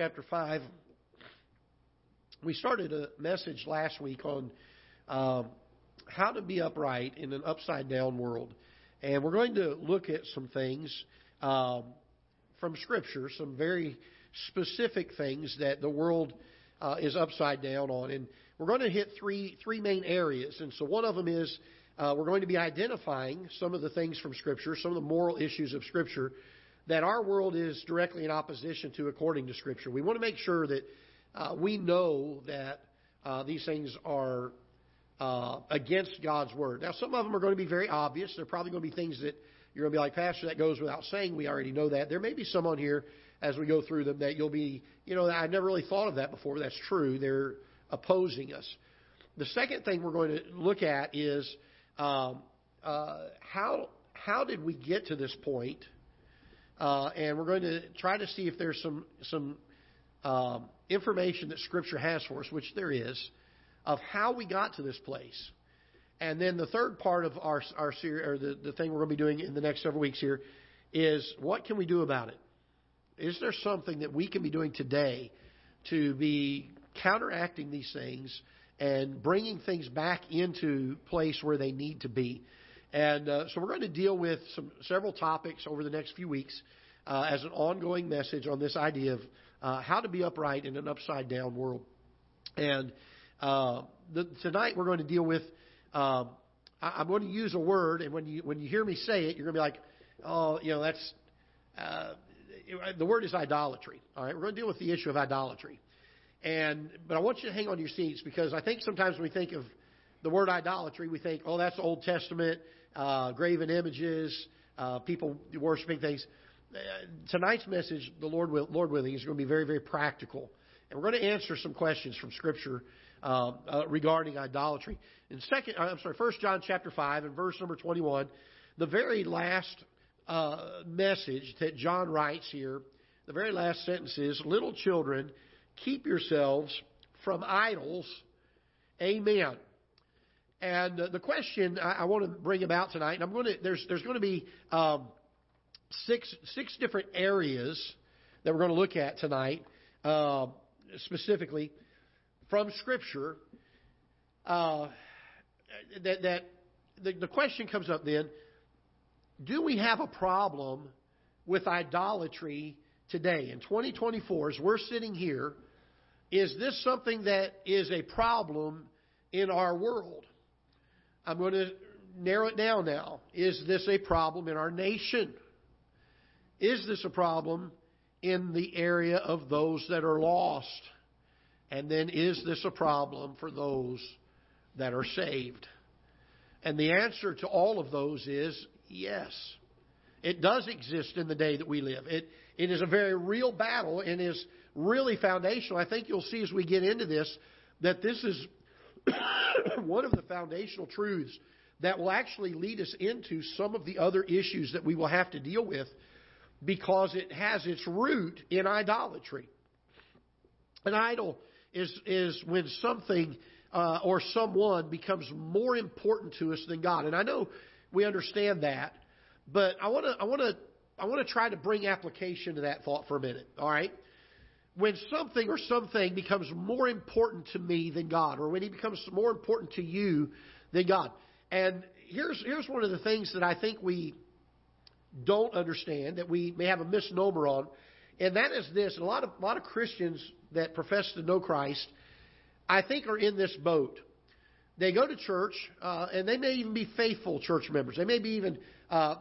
chapter 5. We started a message last week on um, how to be upright in an upside down world. And we're going to look at some things um, from Scripture, some very specific things that the world uh, is upside down on. And we're going to hit three, three main areas. And so one of them is uh, we're going to be identifying some of the things from Scripture, some of the moral issues of Scripture that our world is directly in opposition to according to Scripture. We want to make sure that uh, we know that uh, these things are uh, against God's Word. Now, some of them are going to be very obvious. They're probably going to be things that you're going to be like, Pastor, that goes without saying. We already know that. There may be some on here as we go through them that you'll be, you know, I never really thought of that before. That's true. They're opposing us. The second thing we're going to look at is um, uh, how how did we get to this point? Uh, and we're going to try to see if there's some some um, information that Scripture has for us, which there is, of how we got to this place. And then the third part of our our series, or the, the thing we're going to be doing in the next several weeks here, is what can we do about it? Is there something that we can be doing today to be counteracting these things and bringing things back into place where they need to be? And uh, so we're going to deal with some several topics over the next few weeks uh, as an ongoing message on this idea of uh, how to be upright in an upside down world. And uh, the, tonight we're going to deal with. Uh, I, am going to use a word, and when you when you hear me say it, you're going to be like, "Oh, you know, that's uh, the word is idolatry." All right, we're going to deal with the issue of idolatry. And but I want you to hang on to your seats because I think sometimes when we think of the word idolatry, we think, "Oh, that's Old Testament, uh, graven images, uh, people worshiping things." Uh, tonight's message, the Lord, will, Lord willing, is going to be very, very practical. And we're going to answer some questions from Scripture uh, uh, regarding idolatry. In second, uh, I'm sorry, First John chapter five and verse number 21, the very last uh, message that John writes here, the very last sentence is, "Little children, keep yourselves from idols." Amen. And the question I, I, want to bring about tonight, and I'm going to there's there's going to be um, six six different areas that we're going to look at tonight, uh, specifically from Scripture. Uh, that that the, the question comes up then: Do we have a problem with idolatry today in 2024? As we're sitting here, is this something that is a problem in our world? I'm going to narrow it down now. Is this a problem in our nation? Is this a problem in the area of those that are lost? And then is this a problem for those that are saved? And the answer to all of those is yes. It does exist in the day that we live. It, it is a very real battle and is really foundational. I think you'll see as we get into this that this is one of the foundational truths that will actually lead us into some of the other issues that we will have to deal with because it has its root in idolatry. An idol is, is when something uh, or someone becomes more important to us than God. And I know we understand that, but I want to I want to I want to try to bring application to that thought for a minute. All right, when something or something becomes more important to me than God, or when He becomes more important to you than God, and here's here's one of the things that I think we don't understand, that we may have a misnomer on, and that is this. A lot of a lot of Christians that profess to know Christ, I think, are in this boat. They go to church, uh, and they may even be faithful church members. They may be even, uh,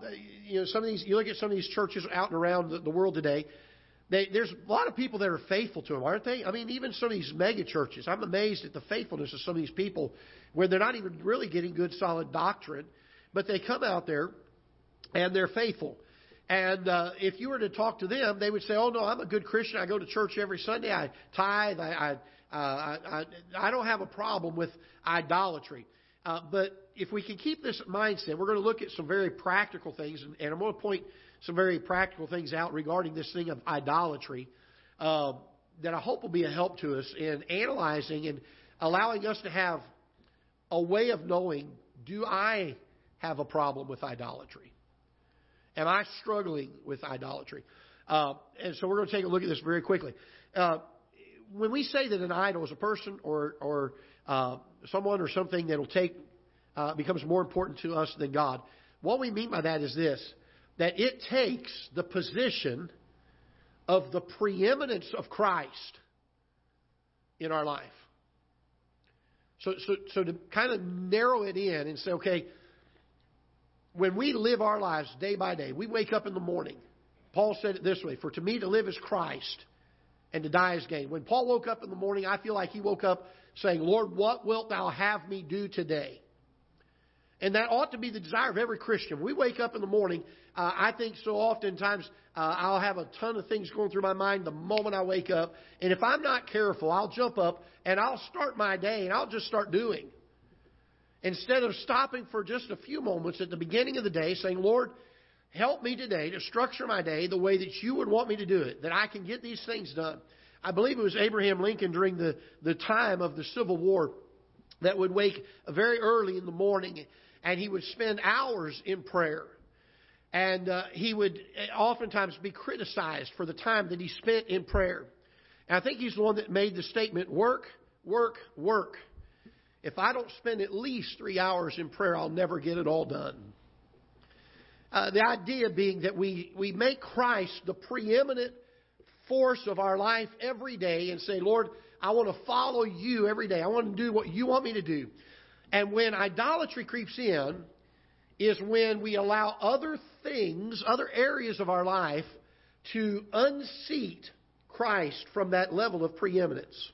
you know, some of these. You look at some of these churches out and around the, the world today. They, there's a lot of people that are faithful to them, aren't they? I mean, even some of these mega churches. I'm amazed at the faithfulness of some of these people, where they're not even really getting good, solid doctrine, but they come out there and they're faithful. And uh, if you were to talk to them, they would say, "Oh no, I'm a good Christian. I go to church every Sunday. I tithe. I I, uh, I, I don't have a problem with idolatry." Uh, but if we can keep this mindset, we're going to look at some very practical things, and, and I'm going to point some very practical things out regarding this thing of idolatry uh, that I hope will be a help to us in analyzing and allowing us to have a way of knowing: Do I have a problem with idolatry? Am I struggling with idolatry? Uh, and so we're going to take a look at this very quickly. uh, when we say that an idol is a person or or uh, someone or something that will take uh, becomes more important to us than God, what we mean by that is this: that it takes the position of the preeminence of Christ in our life. So, so, so to kind of narrow it in and say, okay, when we live our lives day by day, we wake up in the morning. Paul said it this way For to me to live is Christ, and to die is gain. When Paul woke up in the morning, I feel like he woke up saying, Lord, what wilt thou have me do today? And that ought to be the desire of every Christian. We wake up in the morning. Uh, I think so oftentimes uh, I'll have a ton of things going through my mind the moment I wake up. And if I'm not careful, I'll jump up and I'll start my day and I'll just start doing. Instead of stopping for just a few moments at the beginning of the day saying, Lord, help me today to structure my day the way that you would want me to do it, that I can get these things done. I believe it was Abraham Lincoln during the, the time of the Civil War that would wake very early in the morning and he would spend hours in prayer. And uh, he would oftentimes be criticized for the time that he spent in prayer. And I think he's the one that made the statement work, work, work. If I don't spend at least three hours in prayer, I'll never get it all done. Uh, the idea being that we, we make Christ the preeminent force of our life every day and say, Lord, I want to follow you every day. I want to do what you want me to do. And when idolatry creeps in, is when we allow other things, other areas of our life, to unseat Christ from that level of preeminence.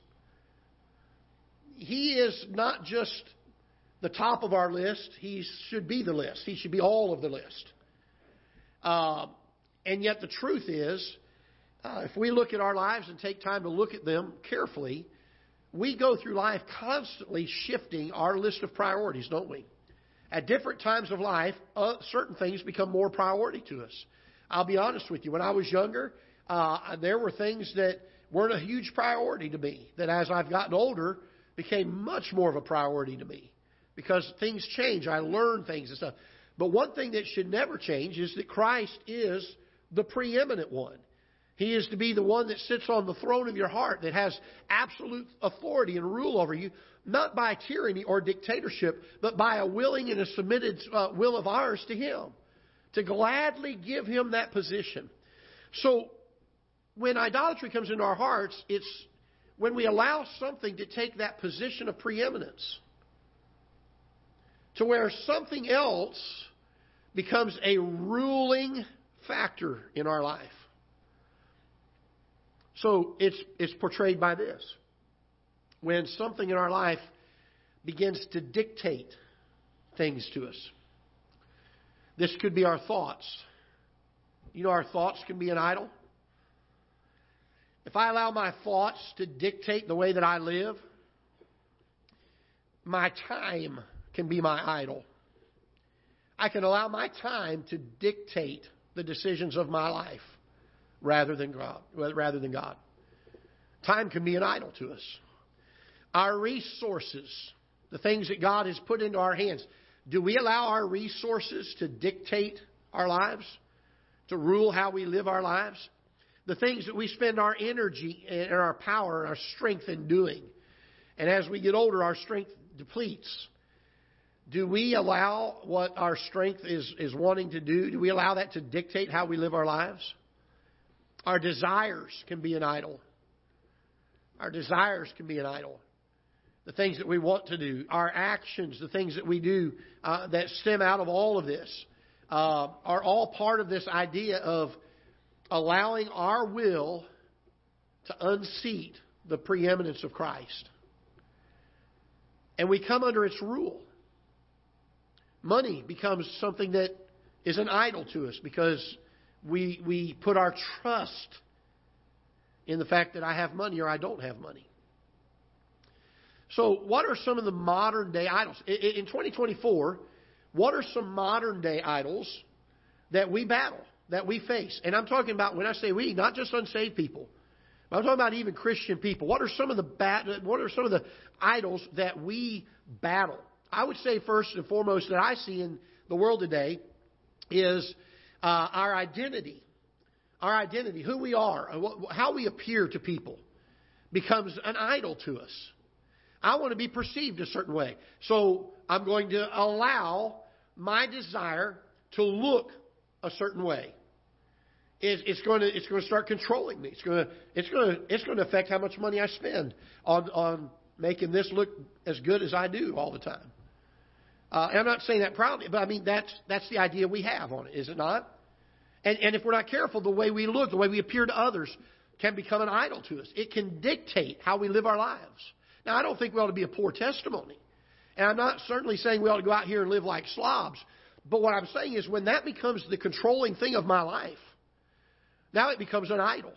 He is not just the top of our list, he should be the list. He should be all of the list. Uh, and yet, the truth is, uh, if we look at our lives and take time to look at them carefully, we go through life constantly shifting our list of priorities, don't we? At different times of life, uh, certain things become more priority to us. I'll be honest with you. When I was younger, uh, there were things that weren't a huge priority to me. That as I've gotten older, became much more of a priority to me because things change. I learn things and stuff. But one thing that should never change is that Christ is the preeminent one. He is to be the one that sits on the throne of your heart, that has absolute authority and rule over you, not by tyranny or dictatorship, but by a willing and a submitted uh, will of ours to Him. To gladly give Him that position. So, when idolatry comes into our hearts, it's when we allow something to take that position of preeminence. To where something else becomes a ruling factor in our life. So it's, it's portrayed by this. When something in our life begins to dictate things to us, this could be our thoughts. You know, our thoughts can be an idol. If I allow my thoughts to dictate the way that I live, my time can be my idol. I can allow my time to dictate the decisions of my life rather than God. Rather than God. Time can be an idol to us. Our resources, the things that God has put into our hands, do we allow our resources to dictate our lives, to rule how we live our lives? The things that we spend our energy and our power and our strength in doing. And as we get older, our strength depletes. Do we allow what our strength is, is wanting to do? Do we allow that to dictate how we live our lives? Our desires can be an idol. Our desires can be an idol. The things that we want to do, our actions, the things that we do uh, that stem out of all of this, uh, are all part of this idea of allowing our will to unseat the preeminence of Christ. And we come under its rule. Money becomes something that is an idol to us because we, we put our trust in the fact that I have money or I don't have money. So, what are some of the modern day idols? In 2024, what are some modern day idols that we battle, that we face? And I'm talking about, when I say we, not just unsaved people. I'm talking about even Christian people. What are some of the bat- what are some of the idols that we battle? I would say first and foremost that I see in the world today is uh, our identity. Our identity, who we are, how we appear to people. becomes an idol to us. I want to be perceived a certain way. So I'm going to allow my desire to look a certain way. It's, it's going to it's going to start controlling me. It's going to it's going to it's going to affect how much money I spend on on making this look as good as I do all the time. Uh, I'm not saying that proudly, but I mean that's that's the idea we have on it, is it not? And and if we're not careful, the way we look, the way we appear to others, can become an idol to us. It can dictate how we live our lives. Now, I don't think we ought to be a poor testimony. And I'm not certainly saying we ought to go out here and live like slobs. But what I'm saying is when that becomes the controlling thing of my life, now it becomes an idol.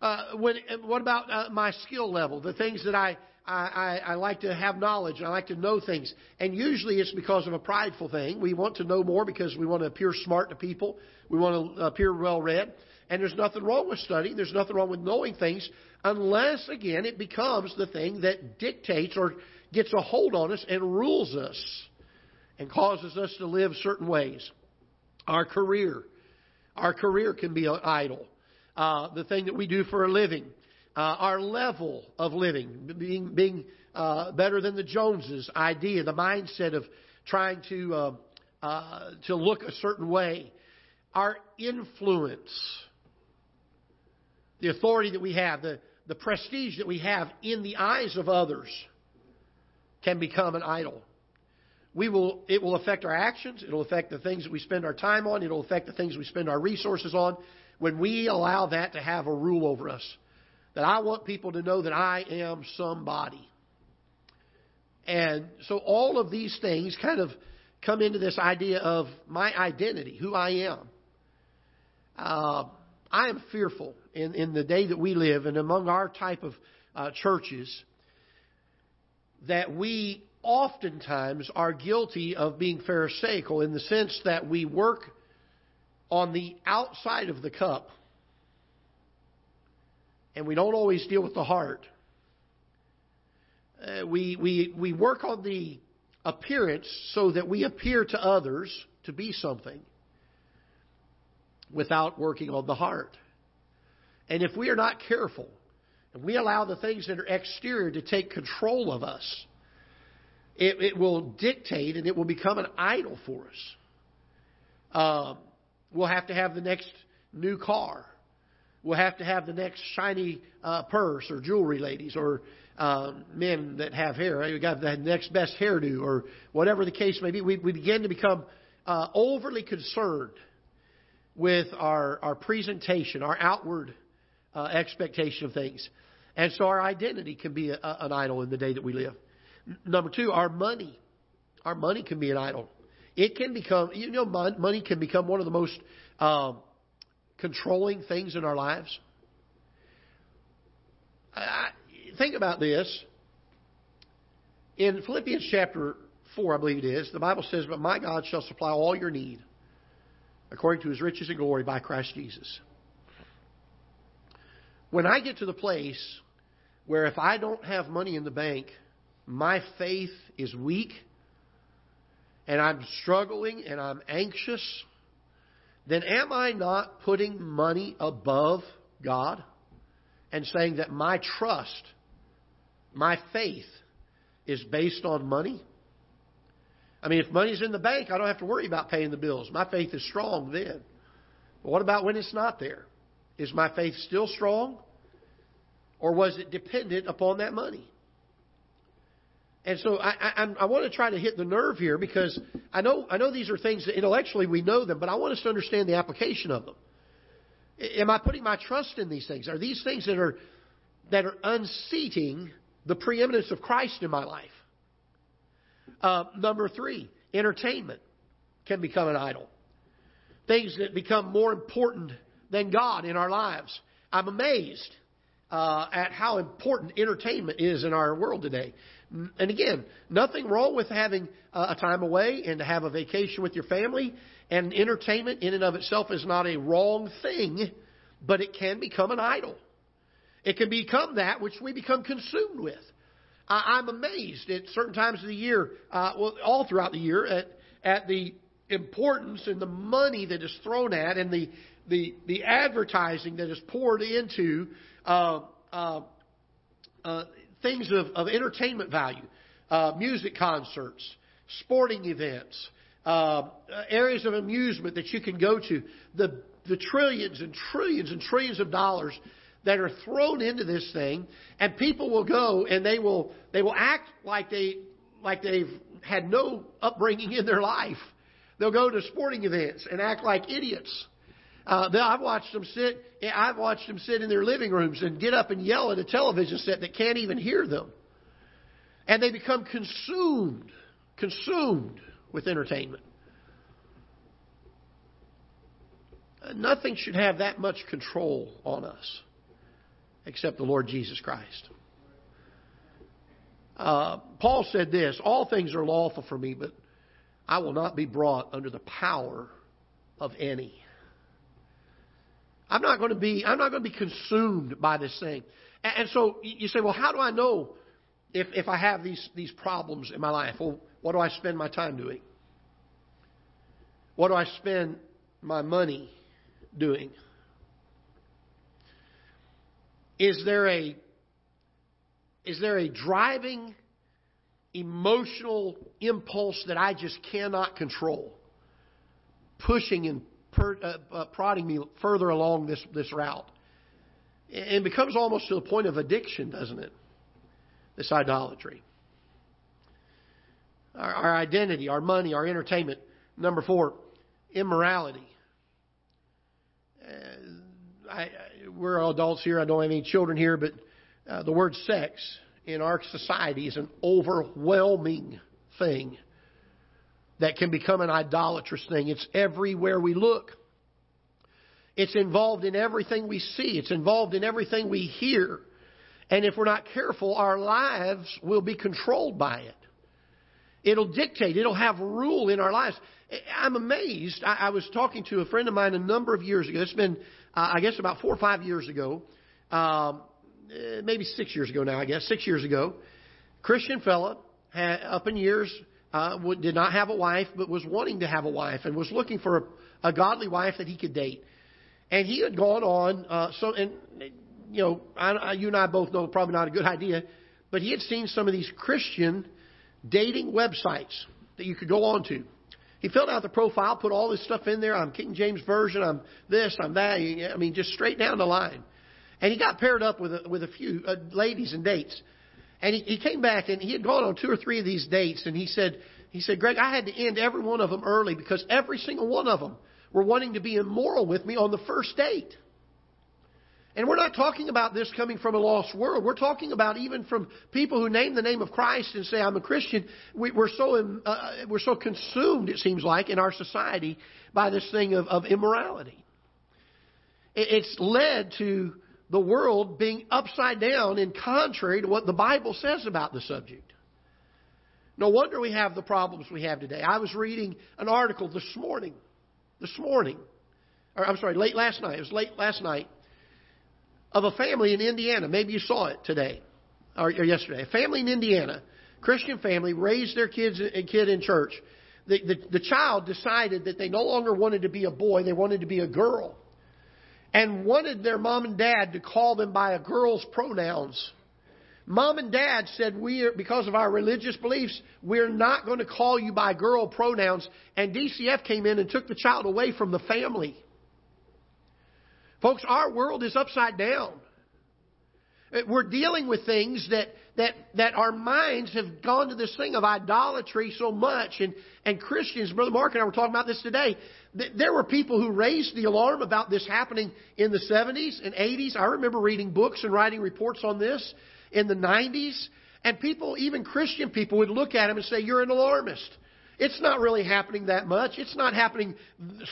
Uh, when, what about uh, my skill level? The things that I, I, I, I like to have knowledge and I like to know things. And usually it's because of a prideful thing. We want to know more because we want to appear smart to people. We want to appear well read. And there's nothing wrong with studying. There's nothing wrong with knowing things unless, again, it becomes the thing that dictates or gets a hold on us and rules us and causes us to live certain ways. Our career. Our career can be an idol. Uh, the thing that we do for a living. Uh, our level of living, being, being uh, better than the Joneses idea, the mindset of trying to, uh, uh, to look a certain way. Our influence the authority that we have, the, the prestige that we have in the eyes of others can become an idol. We will, it will affect our actions. It'll affect the things that we spend our time on. It'll affect the things we spend our resources on when we allow that to have a rule over us. That I want people to know that I am somebody. And so all of these things kind of come into this idea of my identity, who I am. Uh, I am fearful in, in the day that we live and among our type of uh, churches that we oftentimes are guilty of being Pharisaical in the sense that we work on the outside of the cup and we don't always deal with the heart. Uh, we, we, we work on the appearance so that we appear to others to be something without working on the heart. And if we are not careful, and we allow the things that are exterior to take control of us, it, it will dictate and it will become an idol for us. Um, we'll have to have the next new car. We'll have to have the next shiny uh, purse or jewelry, ladies, or um, men that have hair. Right? We got the next best hairdo, or whatever the case may be. We, we begin to become uh, overly concerned with our, our presentation, our outward uh, expectation of things. And so our identity can be a, a, an idol in the day that we live. Number two, our money. Our money can be an idol. It can become, you know, money can become one of the most uh, controlling things in our lives. I, think about this. In Philippians chapter 4, I believe it is, the Bible says, But my God shall supply all your need according to his riches and glory by Christ Jesus. When I get to the place where if I don't have money in the bank, my faith is weak and I'm struggling and I'm anxious, then am I not putting money above God and saying that my trust, my faith is based on money? I mean, if money's in the bank, I don't have to worry about paying the bills. My faith is strong then. But what about when it's not there? Is my faith still strong? Or was it dependent upon that money? And so I, I, I want to try to hit the nerve here because I know, I know these are things that intellectually we know them, but I want us to understand the application of them. Am I putting my trust in these things? Are these things that are, that are unseating the preeminence of Christ in my life? Uh, number three, entertainment can become an idol. Things that become more important than God in our lives. I'm amazed uh, at how important entertainment is in our world today. And again, nothing wrong with having a time away and to have a vacation with your family. And entertainment in and of itself is not a wrong thing, but it can become an idol. It can become that which we become consumed with. I, I'm amazed at certain times of the year, uh, well, all throughout the year, at, at the importance and the money that is thrown at and the, the, the advertising that is poured into uh, uh, uh, things of, of entertainment value, uh, music concerts, sporting events, uh, areas of amusement that you can go to, the, the trillions and trillions and trillions of dollars that are thrown into this thing, and people will go and they will they will act like they like they've had no upbringing in their life. They'll go to sporting events and act like idiots. Uh, I've watched them sit. I've watched them sit in their living rooms and get up and yell at a television set that can't even hear them, and they become consumed, consumed with entertainment. Nothing should have that much control on us except the Lord Jesus Christ. Uh, Paul said this All things are lawful for me, but I will not be brought under the power of any. I'm not going to be I'm not going to be consumed by this thing. And, and so you say, well, how do I know if if I have these these problems in my life? Well, what do I spend my time doing? What do I spend my money doing? Is there a is there a driving emotional impulse that I just cannot control, pushing and per, uh, uh, prodding me further along this, this route? It becomes almost to the point of addiction, doesn't it? This idolatry. Our, our identity, our money, our entertainment. Number four, immorality. Uh, I, we're all adults here. I don't have any children here, but uh, the word sex in our society is an overwhelming thing that can become an idolatrous thing. It's everywhere we look. It's involved in everything we see. It's involved in everything we hear. And if we're not careful, our lives will be controlled by it. It'll dictate, it'll have rule in our lives. I'm amazed. I, I was talking to a friend of mine a number of years ago. It's been, uh, I guess, about four or five years ago. Um, eh, maybe six years ago now, I guess, six years ago. Christian fella, up in years, uh, did not have a wife, but was wanting to have a wife and was looking for a, a godly wife that he could date. And he had gone on, uh, so, and, you know, I, you and I both know probably not a good idea, but he had seen some of these Christian dating websites that you could go on to. He filled out the profile, put all this stuff in there. I'm King James Version. I'm this. I'm that. I mean, just straight down the line. And he got paired up with a, with a few uh, ladies and dates. And he, he came back and he had gone on two or three of these dates. And he said, he said, Greg, I had to end every one of them early because every single one of them were wanting to be immoral with me on the first date. And we're not talking about this coming from a lost world. We're talking about even from people who name the name of Christ and say, I'm a Christian. We, are so, uh, we're so consumed, it seems like, in our society by this thing of, of immorality. It's led to the world being upside down and contrary to what the Bible says about the subject. No wonder we have the problems we have today. I was reading an article this morning, this morning, or I'm sorry, late last night. It was late last night of a family in Indiana. Maybe you saw it today or, or yesterday. A family in Indiana, Christian family, raised their kids a kid in church. The, the, the child decided that they no longer wanted to be a boy; they wanted to be a girl, and wanted their mom and dad to call them by a girl's pronouns. Mom and dad said, we are, because of our religious beliefs, we're not going to call you by girl pronouns. And DCF came in and took the child away from the family. Folks, our world is upside down. Uh, we're dealing with things that, that, that our minds have gone to this thing of idolatry so much. And, and Christians, Brother Mark and I were talking about this today. There were people who raised the alarm about this happening in the 70s and 80s. I remember reading books and writing reports on this in the 90s. And people, even Christian people, would look at him and say, You're an alarmist. It's not really happening that much. It's not happening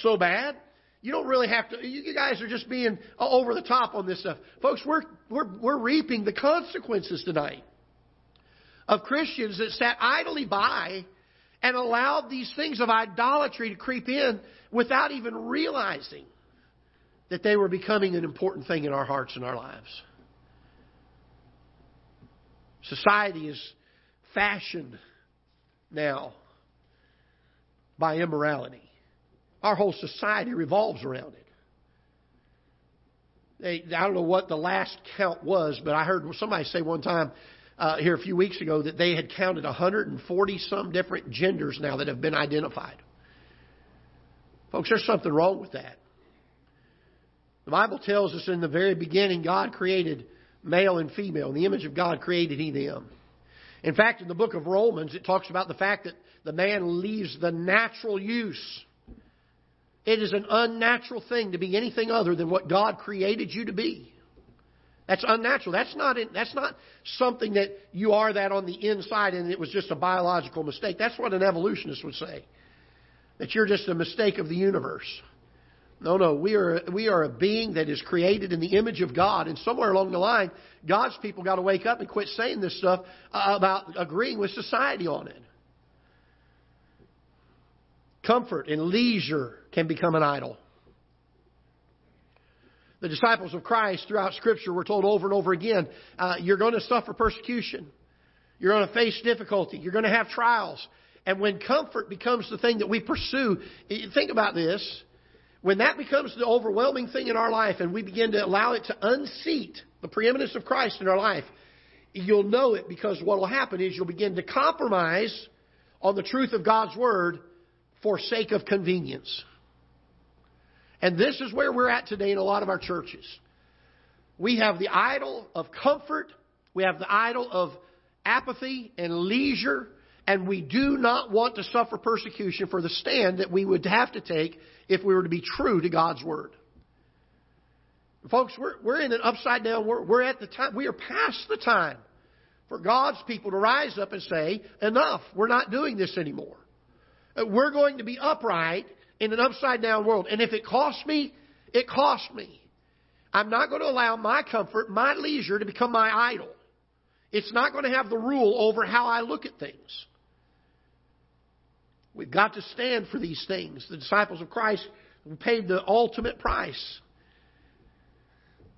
so bad. You don't really have to. You guys are just being uh, over the top on this stuff, folks. We're we're we're reaping the consequences tonight of Christians that sat idly by and allowed these things of idolatry to creep in without even realizing that they were becoming an important thing in our hearts and our lives. Society is fashioned now by immorality. Our whole society revolves around it. they, I don't know what the last count was, but I heard somebody say one time uh, here a few weeks ago that they had counted 140 some different genders now that have been identified. Folks, there's something wrong with that. The Bible tells us in the very beginning God created male and female. In the image of God created He them. In fact, in the book of Romans, it talks about the fact that the man leaves the natural use. It is an unnatural thing to be anything other than what God created you to be. That's unnatural. That's not, that's not something that you are that on the inside and it was just a biological mistake. That's what an evolutionist would say. That you're just a mistake of the universe. No, no, we are, we are a being that is created in the image of God. And somewhere along the line, God's people got to wake up and quit saying this stuff about agreeing with society on it. Comfort and leisure can become an idol. The disciples of Christ throughout Scripture were told over and over again uh, you're going to suffer persecution, you're going to face difficulty, you're going to have trials. And when comfort becomes the thing that we pursue, think about this. When that becomes the overwhelming thing in our life and we begin to allow it to unseat the preeminence of Christ in our life, you'll know it because what will happen is you'll begin to compromise on the truth of God's Word for sake of convenience. And this is where we're at today in a lot of our churches. We have the idol of comfort, we have the idol of apathy and leisure, and we do not want to suffer persecution for the stand that we would have to take if we were to be true to God's Word. Folks, we're, we're in an upside down world. We're at the time, we are past the time for God's people to rise up and say, enough, we're not doing this anymore. We're going to be upright in an upside down world. And if it costs me, it costs me. I'm not going to allow my comfort, my leisure to become my idol. It's not going to have the rule over how I look at things. We've got to stand for these things. The disciples of Christ paid the ultimate price.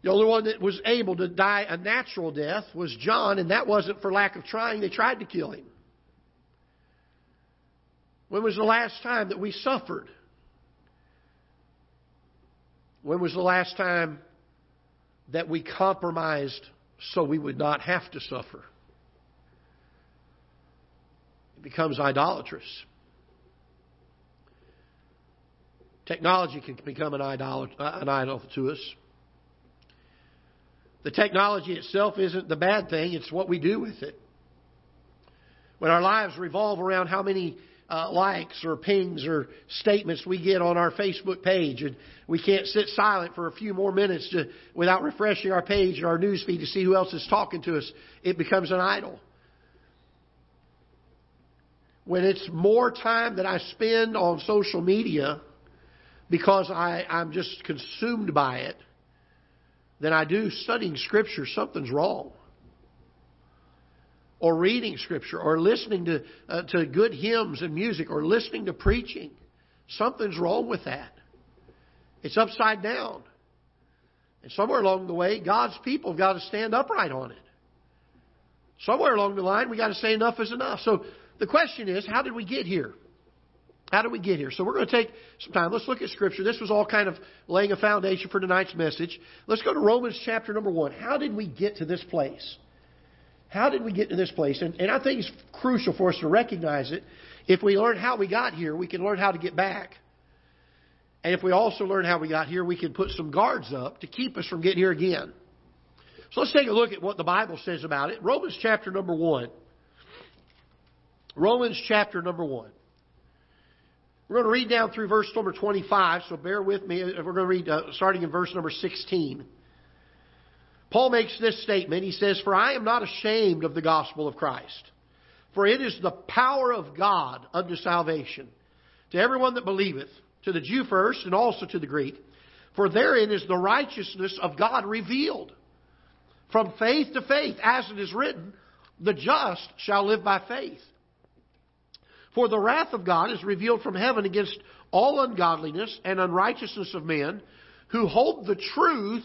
The only one that was able to die a natural death was John, and that wasn't for lack of trying. They tried to kill him. When was the last time that we suffered? When was the last time that we compromised so we would not have to suffer? It becomes idolatrous. Technology can become an idol, uh, an idol to us. The technology itself isn't the bad thing, it's what we do with it. When our lives revolve around how many uh, likes or pings or statements we get on our Facebook page, and we can't sit silent for a few more minutes to, without refreshing our page or our news feed to see who else is talking to us, it becomes an idol. When it's more time that I spend on social media because I, I'm just consumed by it than I do studying Scripture, something's wrong or reading Scripture or listening to, uh, to good hymns and music or listening to preaching. Something's wrong with that. It's upside down. And somewhere along the way, God's people have got to stand upright on it. Somewhere along the line, we've got to say enough is enough. So the question is, how did we get here? How did we get here? So we're going to take some time. Let's look at Scripture. This was all kind of laying a foundation for tonight's message. Let's go to Romans chapter number one. How did we get to this place? How did we get to this place? And, and I think it's crucial for us to recognize it. If we learn how we got here, we can learn how to get back. And if we also learn how we got here, we can put some guards up to keep us from getting here again. So let's take a look at what the Bible says about it. Romans chapter number 1. Romans chapter number 1. We're going to read down through verse number 25, so bear with me. We're going to read uh, starting in verse number 16. Paul makes this statement. He says, For I am not ashamed of the gospel of Christ, for it is the power of God unto salvation to everyone that believeth, to the Jew first, and also to the Greek. For therein is the righteousness of God revealed. From faith to faith, as it is written, the just shall live by faith. For the wrath of God is revealed from heaven against all ungodliness and unrighteousness of men who hold the truth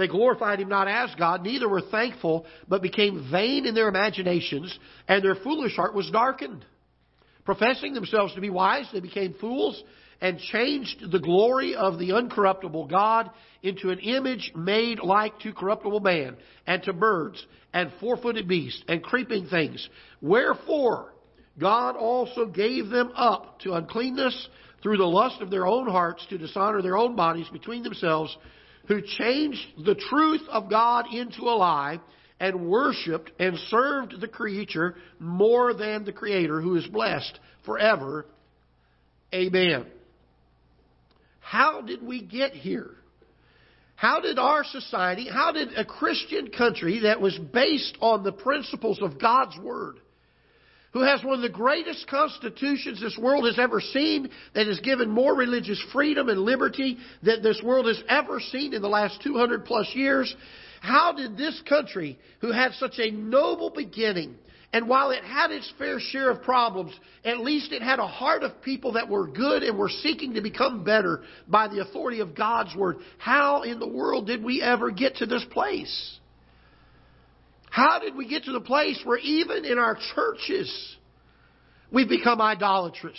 they glorified Him not as God, neither were thankful, but became vain in their imaginations, and their foolish heart was darkened. Professing themselves to be wise, they became fools and changed the glory of the uncorruptible God into an image made like to corruptible man, and to birds, and four footed beasts, and creeping things. Wherefore, God also gave them up to uncleanness through the lust of their own hearts to dishonor their own bodies between themselves, who changed the truth of God into a lie, and worshiped and served the creature more than the Creator, who is blessed forever. Amen. How did we get here? How did our society, how did a Christian country that was based on the principles of God's Word, who has one of the greatest constitutions this world has ever seen, that has given more religious freedom and liberty than this world has ever seen in the last 200 plus years, how did this country, who had such a noble beginning, and while it had its fair share of problems, at least it had a heart of people that were good and were seeking to become better by the authority of God's Word. How in the world did we ever get to this place? How did we get to the place where even in our churches we've become idolatrous?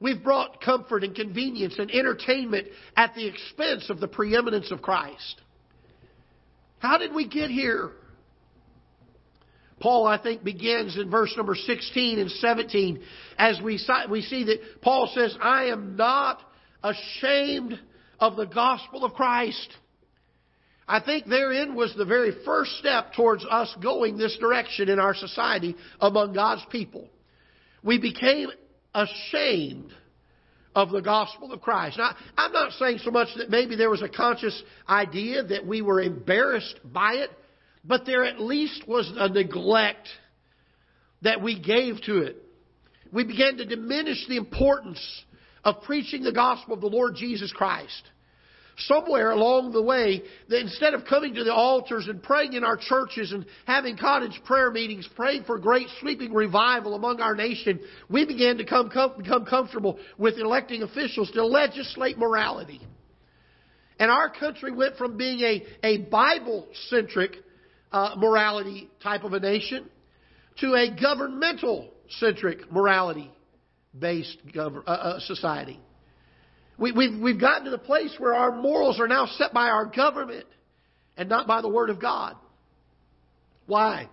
We've brought comfort and convenience and entertainment at the expense of the preeminence of Christ. How did we get here? Paul, I think, begins in verse number 16 and 17 as we, we see that Paul says, I am not ashamed of the gospel of Christ. I think therein was the very first step towards us going this direction in our society among God's people. We became ashamed of the gospel of Christ. Now, I'm not saying so much that maybe there was a conscious idea that we were embarrassed by it, but there at least was a neglect that we gave to it. We began to diminish the importance of preaching the gospel of the Lord Jesus Christ. Somewhere along the way, that instead of coming to the altars and praying in our churches and having cottage prayer meetings, praying for great sweeping revival among our nation, we began to come, come, become comfortable with electing officials to legislate morality. And our country went from being a, a Bible centric uh, morality type of a nation to a governmental centric morality based gov- uh, uh, society. We, we've, we've gotten to the place where our morals are now set by our government and not by the Word of God. Why?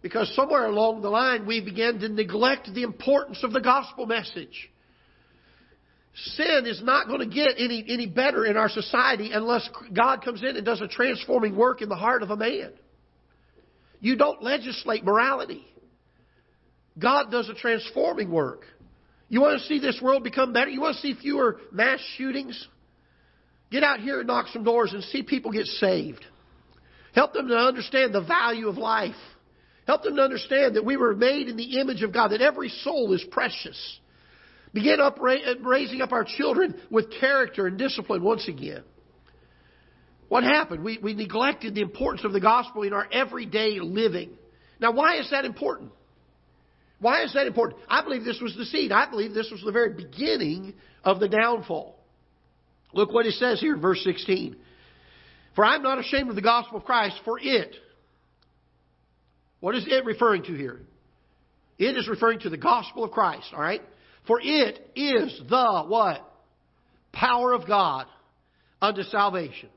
Because somewhere along the line we began to neglect the importance of the gospel message. Sin is not going to get any, any better in our society unless God comes in and does a transforming work in the heart of a man. You don't legislate morality. God does a transforming work. You want to see this world become better? You want to see fewer mass shootings? Get out here and knock some doors and see people get saved. Help them to understand the value of life. Help them to understand that we were made in the image of God, that every soul is precious. Begin up, raising up our children with character and discipline once again. What happened? We, we neglected the importance of the gospel in our everyday living. Now, why is that important? Why is that important? I believe this was the seed. I believe this was the very beginning of the downfall. Look what it says here in verse 16. For I'm not ashamed of the gospel of Christ, for it. What is it referring to here? It is referring to the gospel of Christ, all right? For it is the what? Power of God unto salvation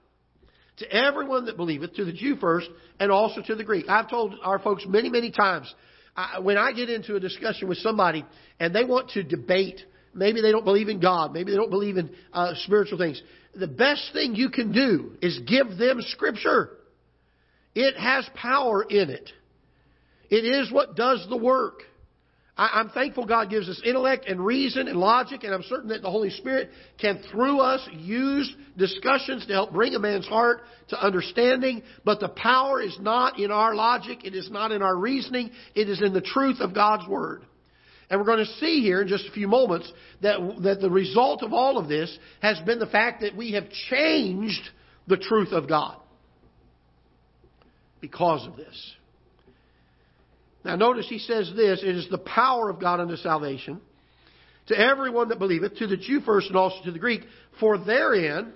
to everyone that believeth, to the Jew first, and also to the Greek. I've told our folks many, many times, I, when I get into a discussion with somebody and they want to debate, maybe they don't believe in God, maybe they don't believe in uh, spiritual things, the best thing you can do is give them Scripture. It has power in it. It is what does the work. I, am thankful God gives us intellect and reason and logic, and I'm certain that the Holy Spirit can, through us, use discussions to help bring a man's heart to understanding. But the power is not in our logic, it is not in our reasoning, it is in the truth of God's Word. And we're going to see here in just a few moments that, that the result of all of this has been the fact that we have changed the truth of God because of this. Now notice he says this, it is the power of God unto salvation to everyone that believeth, to the Jew first and also to the Greek, for therein,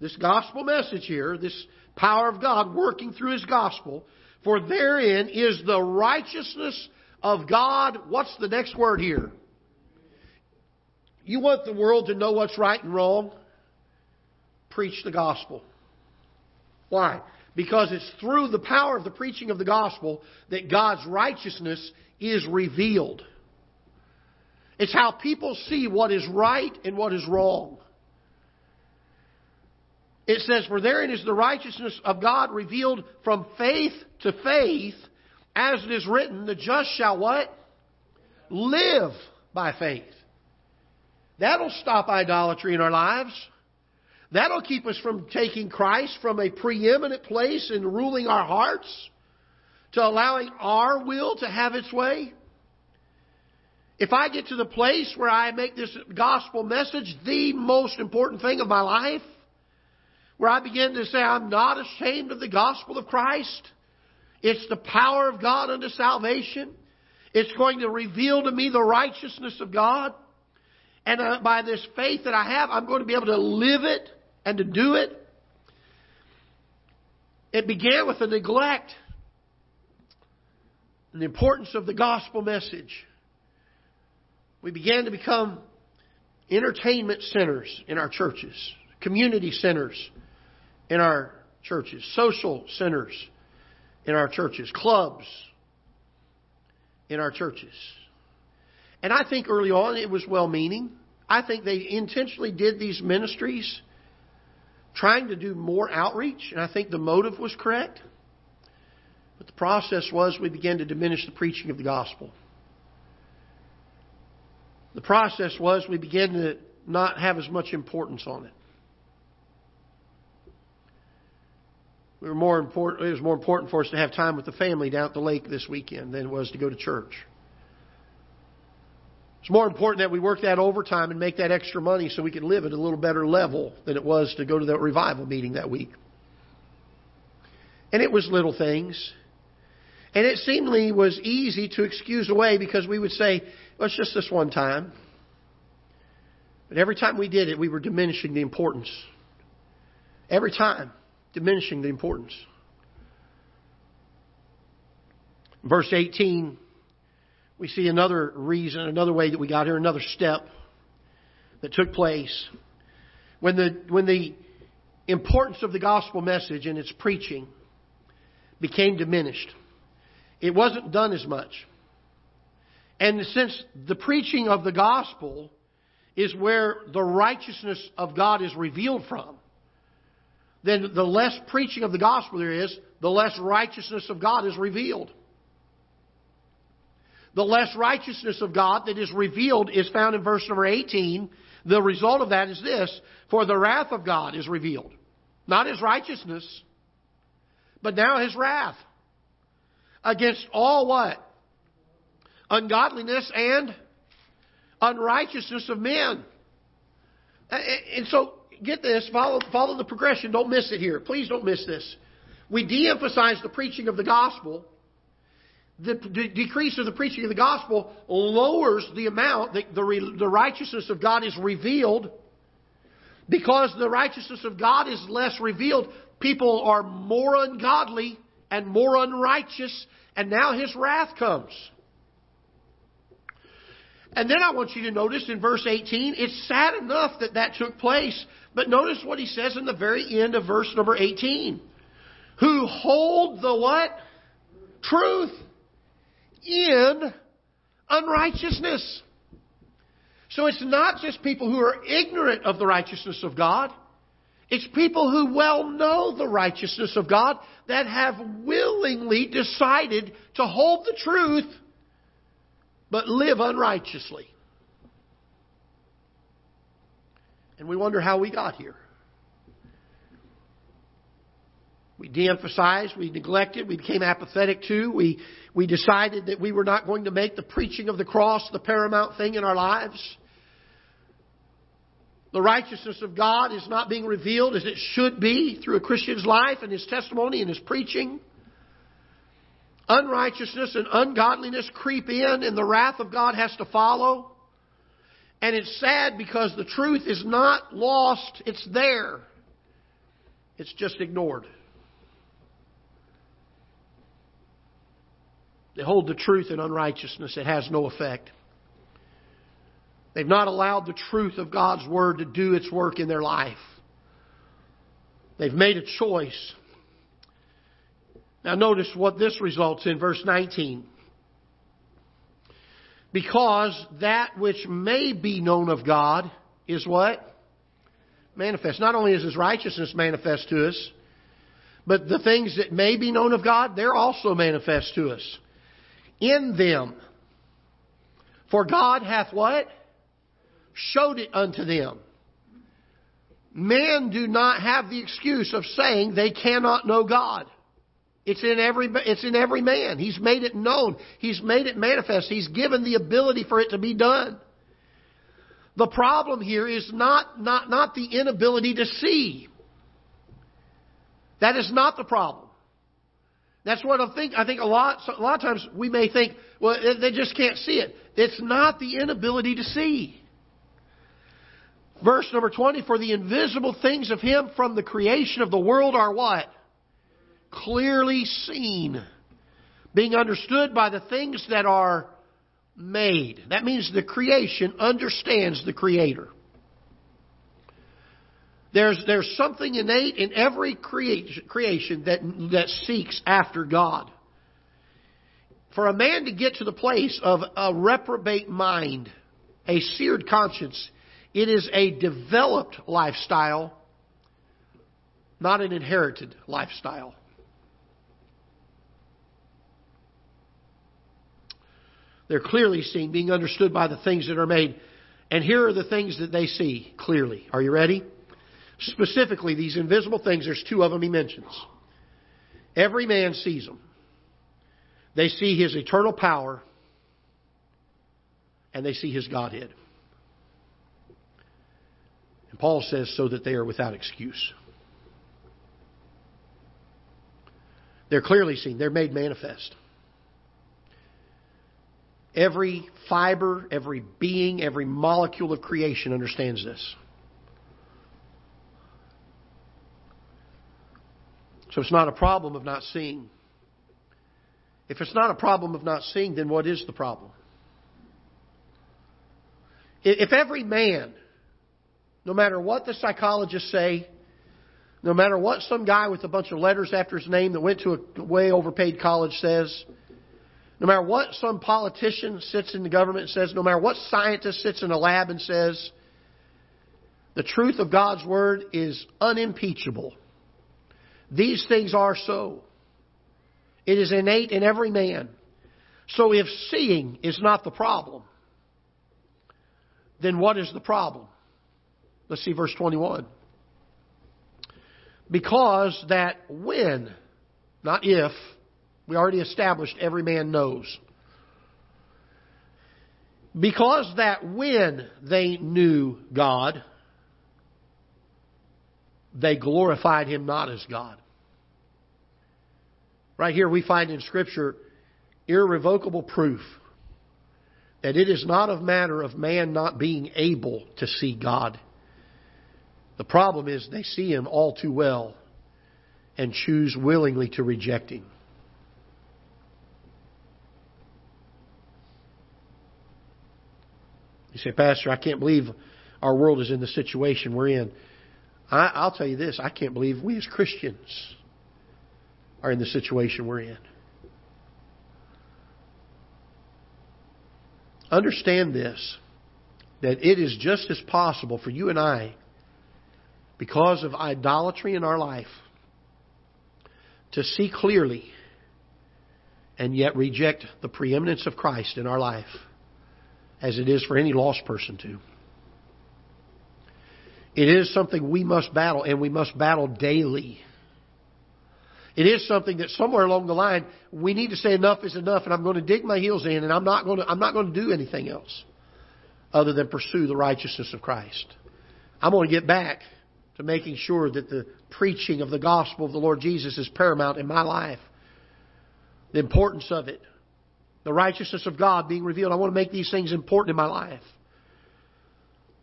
this gospel message here, this power of God working through his gospel, for therein is the righteousness of God. What's the next word here? You want the world to know what's right and wrong? Preach the gospel. Why? Because it's through the power of the preaching of the gospel that God's righteousness is revealed. It's how people see what is right and what is wrong. It says, For therein is the righteousness of God revealed from faith to faith, as it is written, the just shall what? Live by faith. That'll stop idolatry in our lives. That'll keep us from taking Christ from a preeminent place and ruling our hearts to allowing our will to have its way. If I get to the place where I make this gospel message the most important thing of my life, where I begin to say, I'm not ashamed of the gospel of Christ, it's the power of God unto salvation. It's going to reveal to me the righteousness of God. And uh, by this faith that I have, I'm going to be able to live it and to do it. It began with a neglect and the importance of the gospel message. We began to become entertainment centers in our churches, community centers in our churches, social centers in our churches, clubs in our churches. And I think early on it was well meaning. I think they intentionally did these ministries trying to do more outreach, and I think the motive was correct. But the process was we began to diminish the preaching of the gospel. The process was we began to not have as much importance on it. We were more important, it was more important for us to have time with the family down at the lake this weekend than it was to go to church. It's more important that we work that overtime and make that extra money so we can live at a little better level than it was to go to that revival meeting that week. And it was little things. And it seemingly was easy to excuse away because we would say, well, it's just this one time. But every time we did it, we were diminishing the importance. Every time, diminishing the importance. Verse 18 we see another reason, another way that we got here, another step that took place. When the, when the importance of the gospel message and its preaching became diminished, it wasn't done as much. And since the preaching of the gospel is where the righteousness of God is revealed from, then the less preaching of the gospel there is, the less righteousness of God is revealed. The less righteousness of God that is revealed is found in verse number 18. The result of that is this For the wrath of God is revealed. Not his righteousness, but now his wrath. Against all what? Ungodliness and unrighteousness of men. And so, get this, follow, follow the progression. Don't miss it here. Please don't miss this. We de emphasize the preaching of the gospel the, decrease of the preaching of the gospel lowers the amount that the, the righteousness of God is revealed. Because the righteousness of God is less revealed, people are more ungodly and more unrighteous, and now His wrath comes. And then I want you to notice in verse 18, it's sad enough that that took place, but notice what he says in the very end of verse number 18. Who hold the what? Truth in unrighteousness. So it's not just people who are ignorant of the righteousness of God. It's people who well know the righteousness of God that have willingly decided to hold the truth but live unrighteously. And we wonder how we got here. We de emphasized, we neglected, we became apathetic to, we, we decided that we were not going to make the preaching of the cross the paramount thing in our lives. The righteousness of God is not being revealed as it should be through a Christian's life and his testimony and his preaching. Unrighteousness and ungodliness creep in, and the wrath of God has to follow. And it's sad because the truth is not lost, it's there. It's just ignored. They hold the truth in unrighteousness, it has no effect. They've not allowed the truth of God's Word to do its work in their life. They've made a choice. Now, notice what this results in, verse 19. Because that which may be known of God is what? Manifest. Not only is His righteousness manifest to us, but the things that may be known of God, they're also manifest to us. In them. For God hath what? showed it unto them. Men do not have the excuse of saying they cannot know God. It's in every, it's in every man. He's made it known. He's made it manifest. He's given the ability for it to be done. The problem here is not, not, not the inability to see. That is not the problem. That's what I think. I think a lot, a lot of times we may think, well, they just can't see it. It's not the inability to see. Verse number 20, for the invisible things of Him from the creation of the world are what? Clearly seen. Being understood by the things that are made. That means the creation understands the Creator. There's, there's something innate in every creation, creation that, that seeks after God. For a man to get to the place of a reprobate mind, a seared conscience, it is a developed lifestyle, not an inherited lifestyle. They're clearly seen, being understood by the things that are made. And here are the things that they see clearly. Are you ready? Specifically, these invisible things, there's two of them he mentions. Every man sees them. They see his eternal power, and they see his Godhead. And Paul says, so that they are without excuse. They're clearly seen, they're made manifest. Every fiber, every being, every molecule of creation understands this. So it's not a problem of not seeing. If it's not a problem of not seeing, then what is the problem? If every man no matter what the psychologists say, no matter what some guy with a bunch of letters after his name that went to a way overpaid college says, no matter what some politician sits in the government and says, no matter what scientist sits in a lab and says, the truth of God's Word is unimpeachable. These things are so. It is innate in every man. So if seeing is not the problem, then what is the problem? Let's see verse 21. Because that when, not if, we already established every man knows. Because that when they knew God, they glorified Him not as God. Right here we find in Scripture irrevocable proof that it is not a matter of man not being able to see God. The problem is they see him all too well and choose willingly to reject him. You say, Pastor, I can't believe our world is in the situation we're in. I, will tell you this I can't believe we as Christians are in the situation we're in. Understand this that it is just as possible for you and I because of idolatry in our life to see clearly and yet reject the preeminence of Christ in our life as it is for any lost person to. It is something we must battle, and we must battle daily. It is something that somewhere along the line we need to say enough is enough, and I'm going to dig my heels in, and I'm not going to I'm not going to do anything else other than pursue the righteousness of Christ. I'm going to get back to making sure that the preaching of the gospel of the Lord Jesus is paramount in my life. The importance of it, the righteousness of God being revealed. I want to make these things important in my life.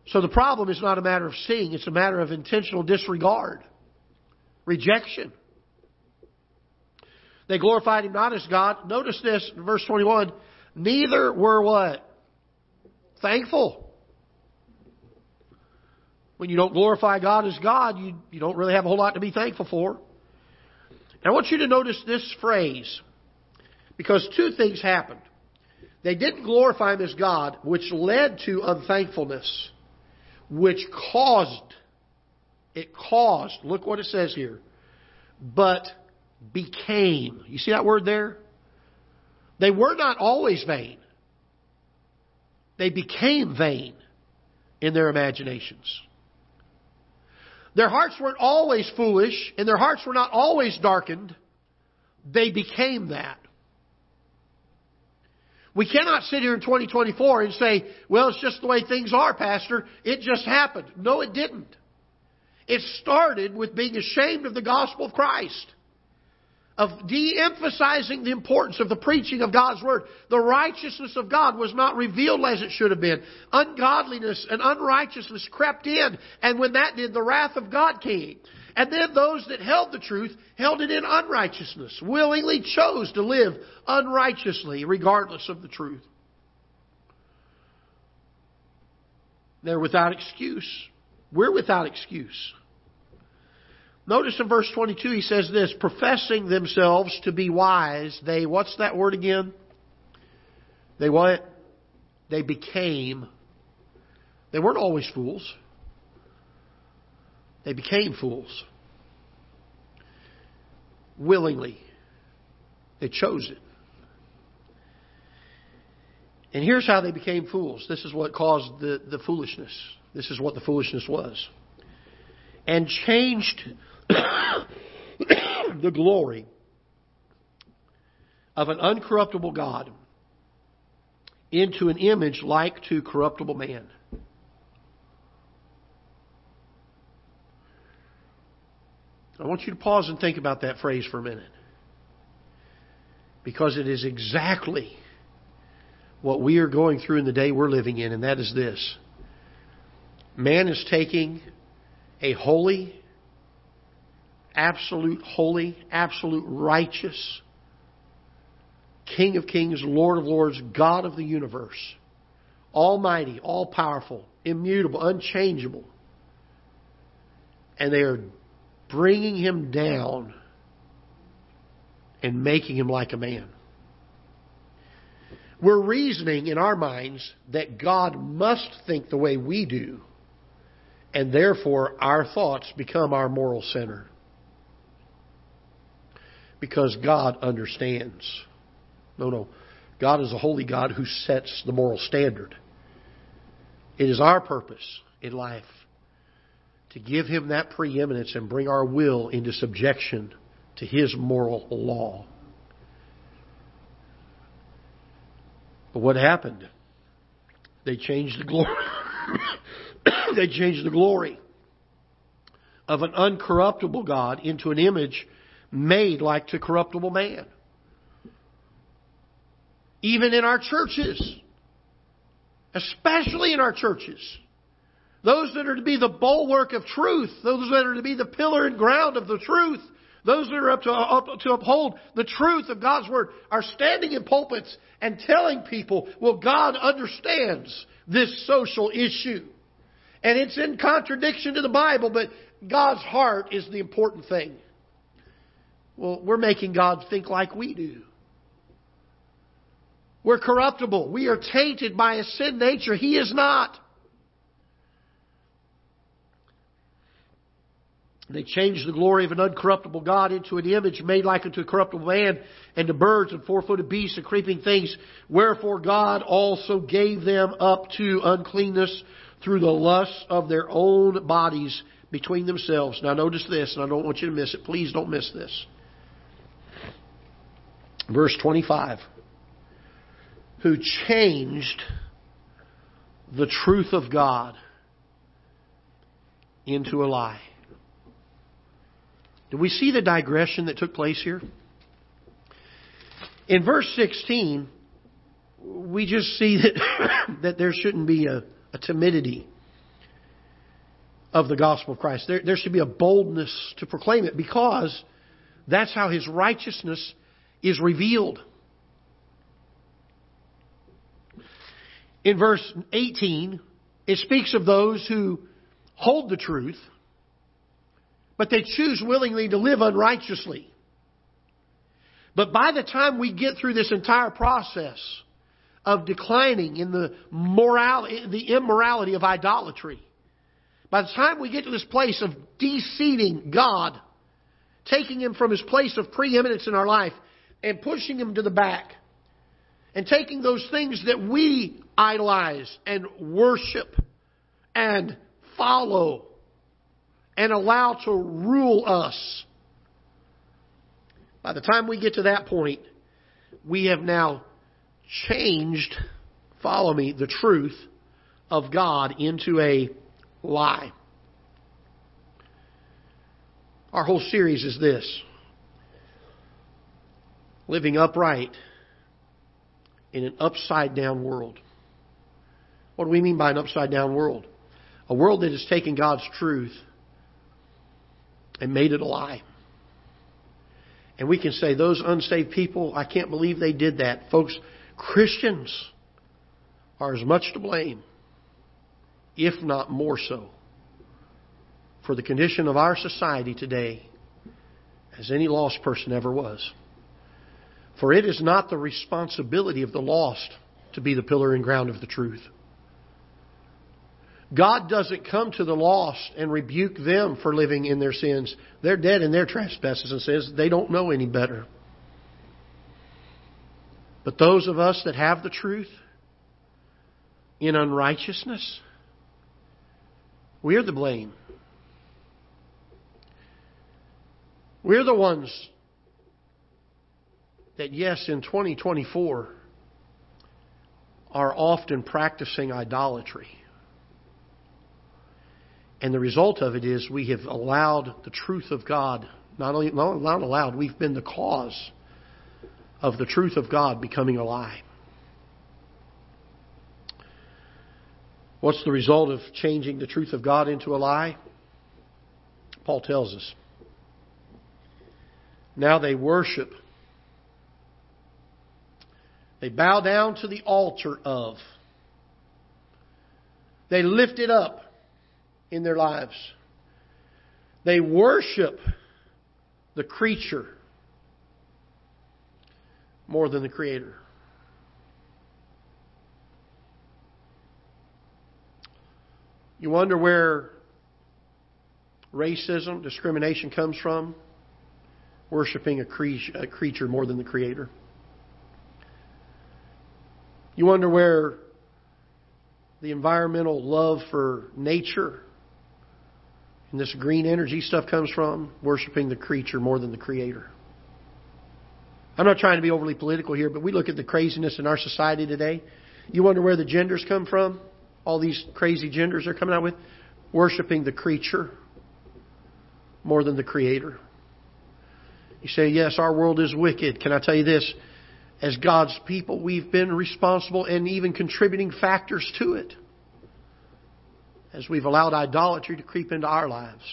So the problem is not a matter of seeing, it's a matter of intentional disregard, rejection. They glorified him not as God. Notice this in verse 21. Neither were what? Thankful. When you don't glorify God as God, you, you don't really have a whole lot to be thankful for. Now, I want you to notice this phrase because two things happened. They didn't glorify Him as God, which led to unthankfulness, which caused, it caused, look what it says here, but became. You see that word there? They were not always vain. They became vain in their imaginations. Their hearts weren't always foolish, and their hearts were not always darkened. They became that. We cannot sit here in 2024 and say, well, it's just the way things are, Pastor. It just happened. No, it didn't. It started with being ashamed of the gospel of Christ of de-emphasizing the importance of the preaching of God's Word. The righteousness of God was not revealed as it should have been. Ungodliness and unrighteousness crept in, and when that did, the wrath of God came. And then those that held the truth held it in unrighteousness, willingly chose to live unrighteously regardless of the truth. They're without excuse. We're without excuse. Notice in verse 22 he says this, professing themselves to be wise, they, what's that word again? They what? They became, they weren't always fools. They became fools. Willingly. They chose it. And here's how they became fools. This is what caused the, the foolishness. This is what the foolishness was. And changed the glory of an uncorruptible God into an image like to corruptible man. I want you to pause and think about that phrase for a minute. Because it is exactly what we are going through in the day we're living in, and that is this. Man is taking a holy, absolute holy, absolute righteous, King of kings, Lord of lords, God of the universe, almighty, all powerful, immutable, unchangeable. And they are bringing him down and making him like a man. We're reasoning in our minds that God must think the way we do, and therefore our thoughts become our moral center because God understands. No, no. God is a holy God who sets the moral standard. It is our purpose in life to give Him that preeminence and bring our will into subjection to His moral law. But what happened? They changed the glory. they changed the glory of an uncorruptible God into an image made like to corruptible man. Even in our churches, especially in our churches, those that are to be the bulwark of truth, those that are to be the pillar and ground of the truth, those that are up to, up to uphold the truth of God's Word are standing in pulpits and telling people, well, God understands this social issue. And it's in contradiction to the Bible, but God's heart is the important thing. Well, we're making God think like we do. We're corruptible. We are tainted by a sin nature. He is not. They changed the glory of an uncorruptible God into an image made like unto a corruptible man, and to birds and four-footed beasts and creeping things. Wherefore God also gave them up to uncleanness through the lusts of their own bodies between themselves. Now notice this, and I don't want you to miss it. Please don't miss this. Verse 25. Who changed the truth of God into a lie. Do we see the digression that took place here? In verse 16, we just see that, that there shouldn't be a, a timidity of the gospel of Christ. There, there should be a boldness to proclaim it because that's how his righteousness is revealed. In verse 18, it speaks of those who hold the truth, but they choose willingly to live unrighteously. But by the time we get through this entire process of declining in the morality, the immorality of idolatry, by the time we get to this place of de-seating God, taking Him from His place of preeminence in our life and pushing Him to the back, and taking those things that we idolize and worship and follow and allow to rule us by the time we get to that point, we have now changed, follow me, the truth of God into a lie. Our whole series is this living upright in an upside down world. What do we mean by an upside down world? A world that has taken God's truth and made it a lie. And we can say, those unsaved people, I can't believe they did that. Folks, Christians are as much to blame, if not more so, for the condition of our society today as any lost person ever was. For it is not the responsibility of the lost to be the pillar and ground of the truth. God doesn't come to the lost and rebuke them for living in their sins. They're dead in their trespasses and sins. they don't know any better. But those of us that have the truth in unrighteousness, we're the blame. We're the ones that, yes, in 2024 are often practicing idolatry. And the result of it is we have allowed the truth of God, not only not allowed, we've been the cause of the truth of God becoming a lie. What's the result of changing the truth of God into a lie? Paul tells us. Now they worship. They bow down to the altar of. They lift it up in their lives. They worship the creature more than the Creator. You wonder where racism, discrimination comes from? Worshipping a creature more than the Creator. You wonder where the environmental love for nature and this green energy stuff comes from worshiping the creature more than the creator. I'm not trying to be overly political here, but we look at the craziness in our society today. You wonder where the genders come from? All these crazy genders are coming out with worshiping the creature more than the creator. You say, yes, our world is wicked. Can I tell you this? As God's people, we've been responsible and even contributing factors to it as we've allowed idolatry to creep into our lives.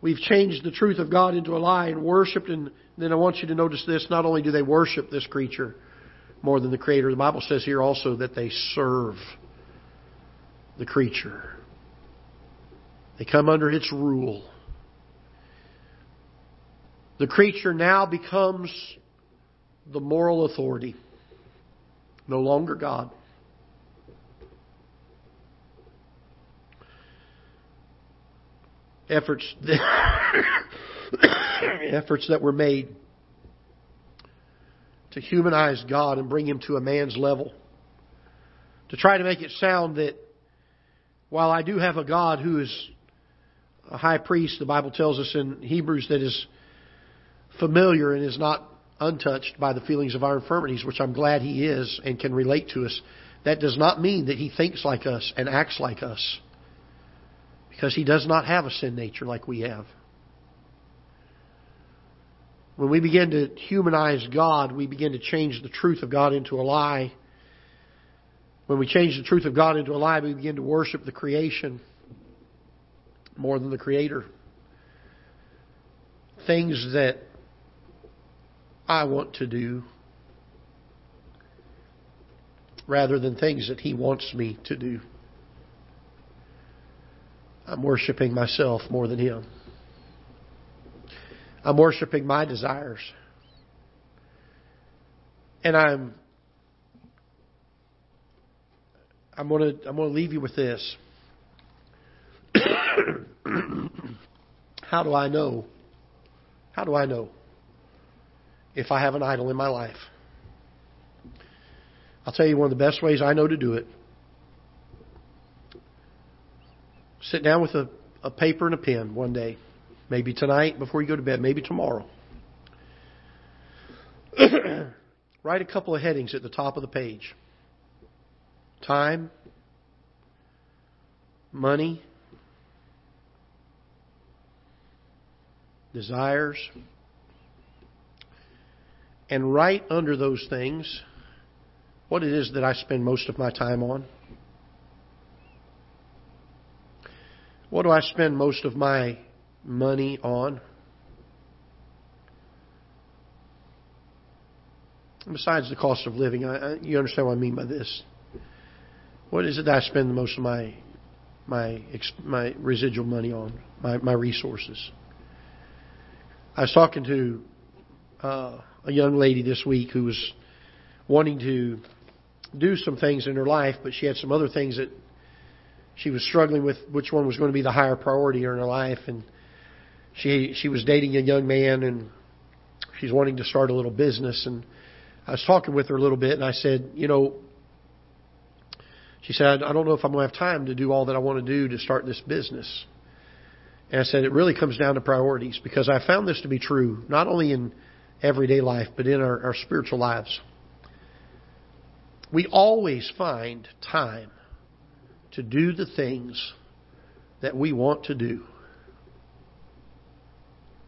We've changed the truth of God into a lie and worshiped, and then I want you to notice this not only do they worship this creature more than the Creator, the Bible says here also that they serve the creature. They come under its rule. The creature now becomes the moral authority, no longer God. Efforts efforts that were made to humanize God and bring him to a man's level. To try to make it sound that while I do have a God who is a high priest, the Bible tells us in Hebrews that is familiar and is not untouched by the feelings of our infirmities, which I'm glad He is and can relate to us, that does not mean that He thinks like us and acts like us. Because He does not have a sin nature like we have. When we begin to humanize God, we begin to change the truth of God into a lie. When we change the truth of God into a lie, we begin to worship the creation more than the Creator. Things that I want to do rather than things that He wants me to do. I'm worshiping myself more than Him. I'm worshiping my desires. And I'm I'm going to I'm to leave you with this. How do I know? How do I know if I have an idol in my life? I'll tell you one of the best ways I know to do it. Sit down with a, a paper and a pen one day Maybe tonight before you go to bed, maybe tomorrow. Write a couple of headings at the top of the page time, money, desires, and write under those things what it is that I spend most of my time on. What do I spend most of my money on. Besides the cost of living, I, I, you understand what I mean by this. What is it that I spend most of my my my residual money on, my my resources? I was talking to uh, a young lady this week who was wanting to do some things in her life, but she had some other things that she was struggling with which one was going to be the higher priority in her life and she she was dating a young man and she's wanting to start a little business and I was talking with her a little bit and I said, you know, she said, I don't know if I'm going to have time to do all that I want to do to start this business. And I said, it really comes down to priorities because I found this to be true, not only in everyday life, but in our, our spiritual lives. We always find time to do the things that we want to do.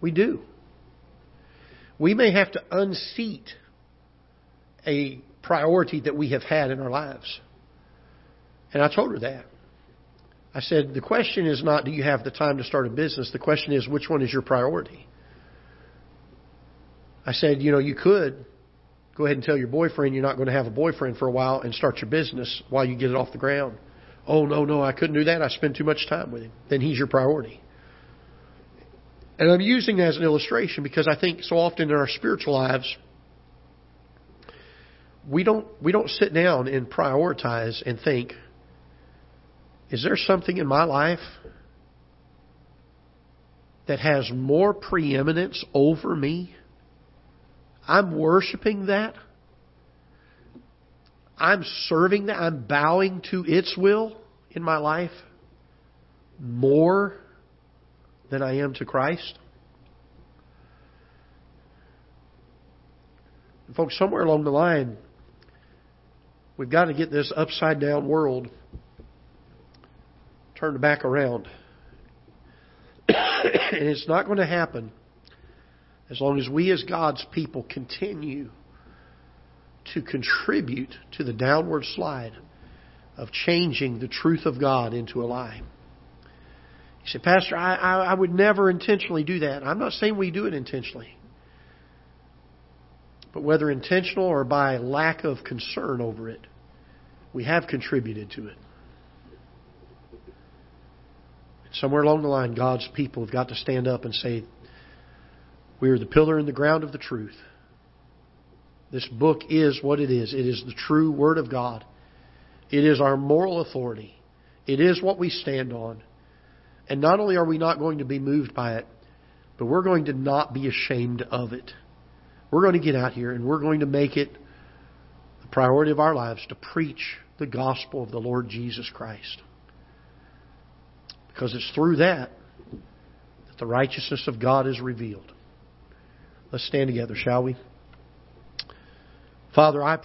We do. We may have to unseat a priority that we have had in our lives. And I told her that. I said, the question is not do you have the time to start a business? The question is which one is your priority? I said, you know, you could go ahead and tell your boyfriend you're not going to have a boyfriend for a while and start your business while you get it off the ground. Oh, no, no, I couldn't do that. I spend too much time with him. Then he's your priority. And I'm using that as an illustration because I think so often in our spiritual lives, we don't we don't sit down and prioritize and think, is there something in my life that has more preeminence over me? I'm worshiping that. I'm serving that. I'm bowing to its will in my life more than I am to Christ? And folks, somewhere along the line, we've got to get this upside down world turned back around. and it's not going to happen as long as we as God's people continue to contribute to the downward slide of changing the truth of God into a lie. You say, Pastor, I, I, I would never intentionally do that. I'm not saying we do it intentionally. But whether intentional or by lack of concern over it, we have contributed to it. Somewhere along the line, God's people have got to stand up and say, We are the pillar and the ground of the truth. This book is what it is. It is the true Word of God. It is our moral authority. It is what we stand on. And not only are we not going to be moved by it, but we're going to not be ashamed of it. We're going to get out here and we're going to make it the priority of our lives to preach the gospel of the Lord Jesus Christ. Because it's through that that the righteousness of God is revealed. Let's stand together, shall we? Father, I